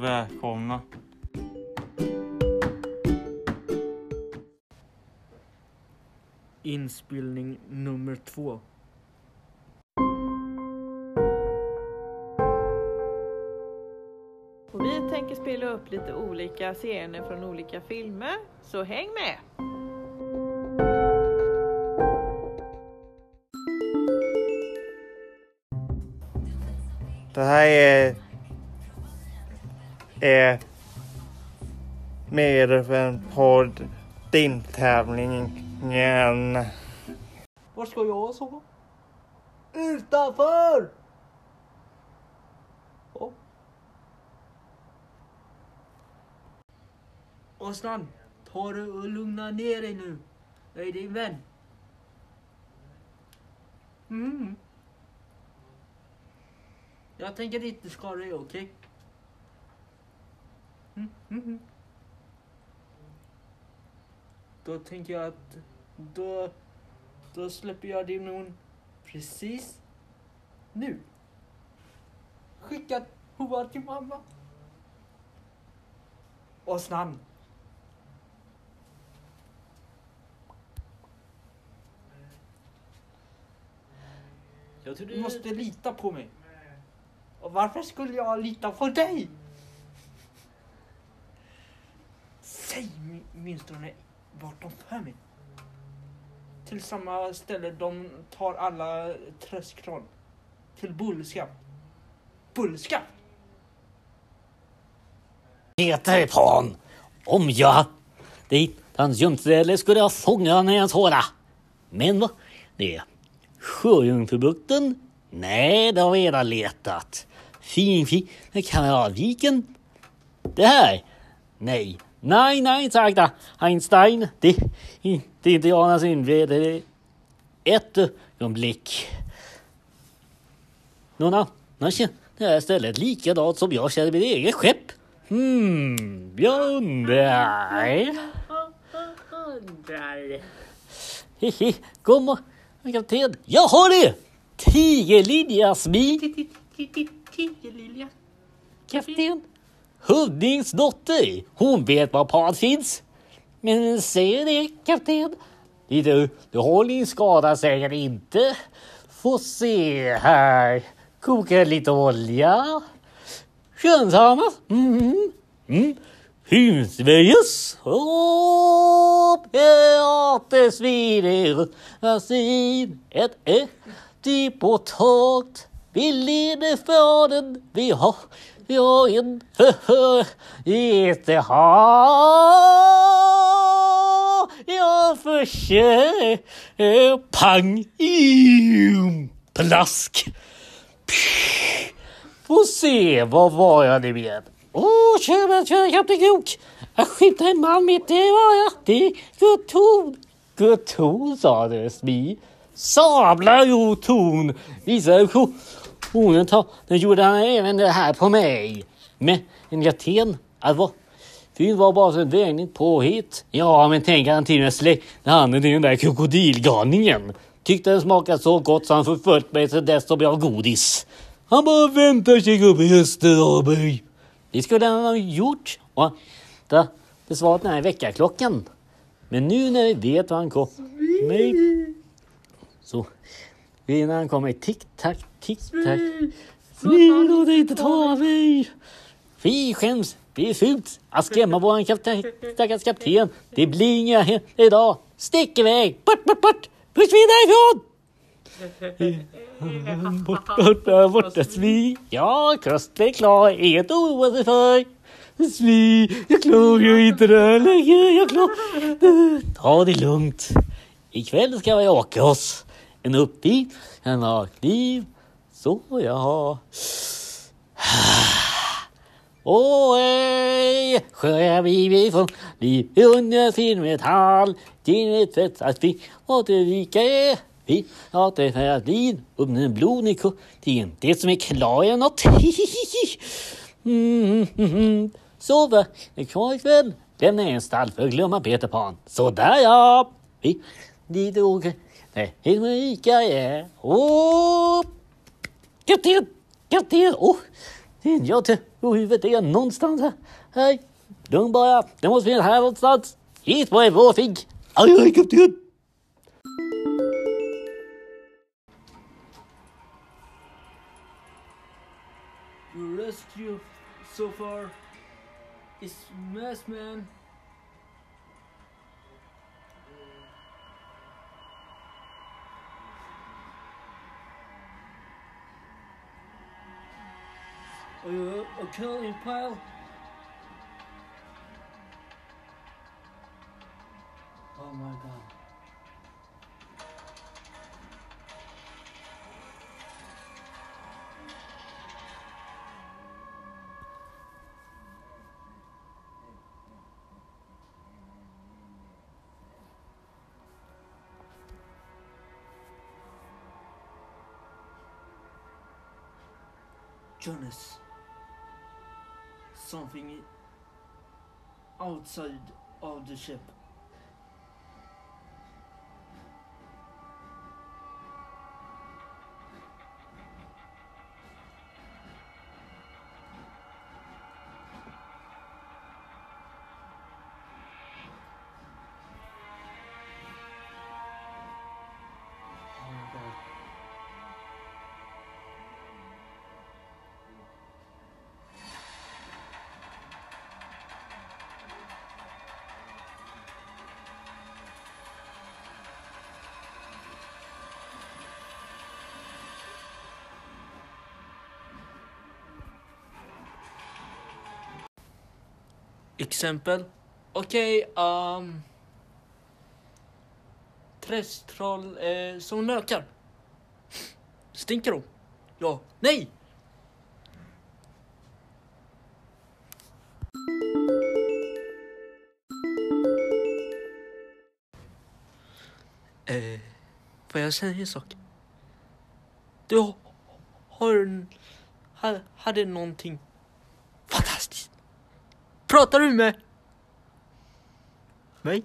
välkomna. Inspelning nummer två. Och vi tänker spela upp lite olika scener från olika filmer, så häng med! Det här är, är mer för en podd dimtävlingen. Var ska jag sova? Utanför! Oh. Åsnan, ta det och lugna ner dig nu. Jag är din vän. Mm. Jag tänker inte skada dig, okej? Okay? Mm, mm, mm. Då tänker jag att då, då släpper jag din mun precis nu. Skicka Hoa till mamma. Åsnan. Jag tror Du måste lita på mig. Och varför skulle jag lita på dig? Säg åtminstone vart de för mig. Till samma ställe de tar alla tröskron. Till Bullska. Bullska! Peter Pan, om jag dit hans gömställe skulle jag fånga när jag håla. Men vad? Det är Sjöjungfrubukten? Nej, det har vi redan letat. Fin, fin, viken. Det här? Nej, nej, nej då. Einstein, det, är inte jag. Det är ett ögonblick. Någon annan känner det här stället likadant som jag känner mitt eget skepp. Hmm, jag undrar. Undrar. Hehe, kom och kapten. Jag har det! Tigerlilja smid. Tigerlilja. Kapten. Huddings dotter. Hon vet var paret finns. Men säger det, kapten. Du, du har din skada säkert inte. Få se här. Koka lite olja. Skönshammas. Mm. Mm. Husvejes. Och teatersvider. Ett ätti typ på. Vi leder staden, Vi har, vi har en förhör. Jätteha. Jag försöker. Pang. Ium. Plask. Får se, vad var jag nu igen? Åh, oh, tjena, tjena, Kapten Krok! Jag skymtar en man mitt, det var jag. Det är Guttorn. Guttorn, sa du, Smi. Sablar god ton. Visade hon ta. Den gjorde han även det här på mig. Men en laten, alltså. Fy var bara så vägning påhitt. Ja, men tänk han till och med släckte handen i den där krokodilgalningen. Tyckte den smakade så gott så han förföljt mig till dess som jag godis. Han bara väntar sig upp i Österaböj. Det skulle han ha gjort. Och det, det svaret den här väckarklockan. Men nu när vi vet vad han kommer. Så. Han kommer tick-tack, tick-tack. Smil låt dig inte ta mig. Vi skäms. Det är fult att skrämma våran kapten, stackars kapten. Det blir inga idag. Stick iväg. Bort, bort, bort. Försvinn härifrån. Bort, bort, bort, borta Svi. Ja, kusten är klar. Inget oroa sig för. Svi, jag klarar ju inte det här längre. Jag klarar... Ta det lugnt. Ikväll ska vi åka oss en uppgift, en liv. Så jag... Åh, ej, sjöviv från liv under sin metall. Din vet tvättat att vi det är vi har träffat vin under blod nikotin. Det som är klar är något. mm, mm, mm. Sova är kvar ikväll. Lämna en stall för att glömma Peter Pan. Sådär ja. Vi dit åker. Nej, rika är. Åh! Kapten! Kapten! Åh! Jag Och huvudet är någonstans här. här. Lugn bara. Det måste finnas här någonstans. Hit på en vårfink. Aj, aj, kapten. Your rescue so far is mess, man. A you oh, kill in pile. Oh my god. Jonas. Something outside of the ship. Exempel. Okej, ehm, um, Trästroll eh, som nökar. Stinker de? Ja. Nej! Eh, får jag säga en sak? Du har, har hade någonting. Pratar du med mig?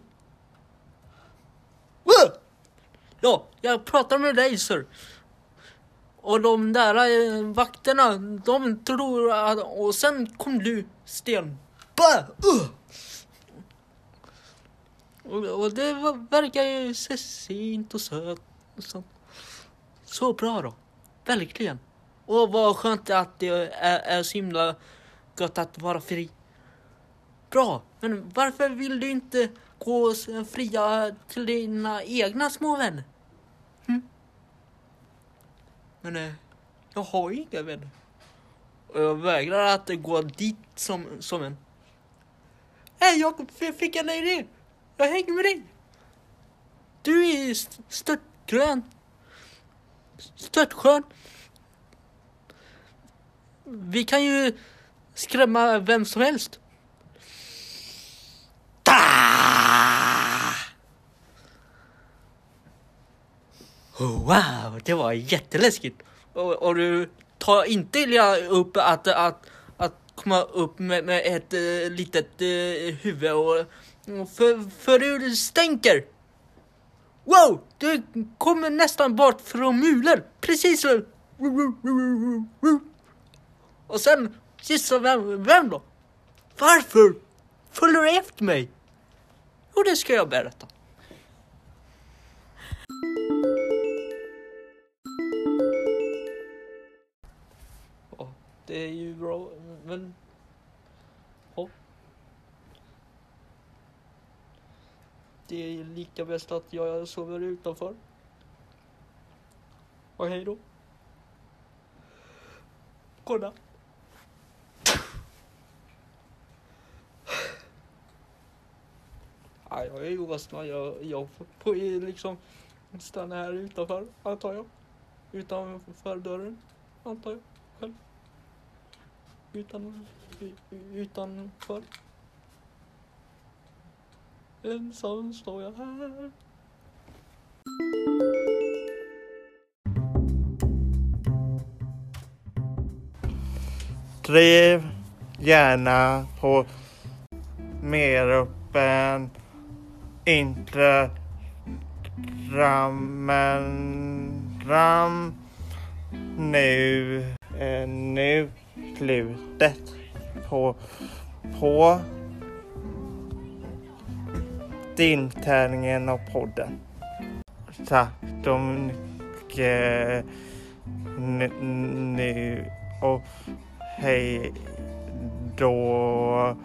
Ja, jag pratar med dig sir. Och de där eh, vakterna, de tror att... Och sen kom du, Sten. Bah! Uh! Och, och det var, verkar ju så och sött och sånt. Så bra då. Verkligen. Och vad skönt att det är, är så himla gott att vara fri. Bra, men varför vill du inte gå fria till dina egna små vänner? Hm? Men eh, jag har ju inga vänner. Och jag vägrar att gå dit som, som en. Hej Jakob, fick en idé. Jag hänger med dig. Du är st- störtgrön. Störtskön. Vi kan ju skrämma vem som helst. Oh, wow, det var jätteläskigt. Och, och du tar inte illa upp att, att, att komma upp med, med ett eh, litet eh, huvud och, för, för du stänker. Wow, du kommer nästan bort från mulen. Precis så. Och sen, gissa vem, vem då? Varför följer du efter mig? Och det ska jag berätta. Ja, det är ju bra, men... Ja. Det är lika bäst att jag sover utanför. Och hej då. Godnatt. Nej, jag är ovarsam. Jag, jag får liksom stanna här utanför, antar jag. Utanför dörren, antar jag. Själv. Utan, utanför. Ensam står jag här. Driv gärna på inte öppen nu, eh, nu slutet. på, på deltävlingen och podden. Tack så mycket eh, nu och hej då.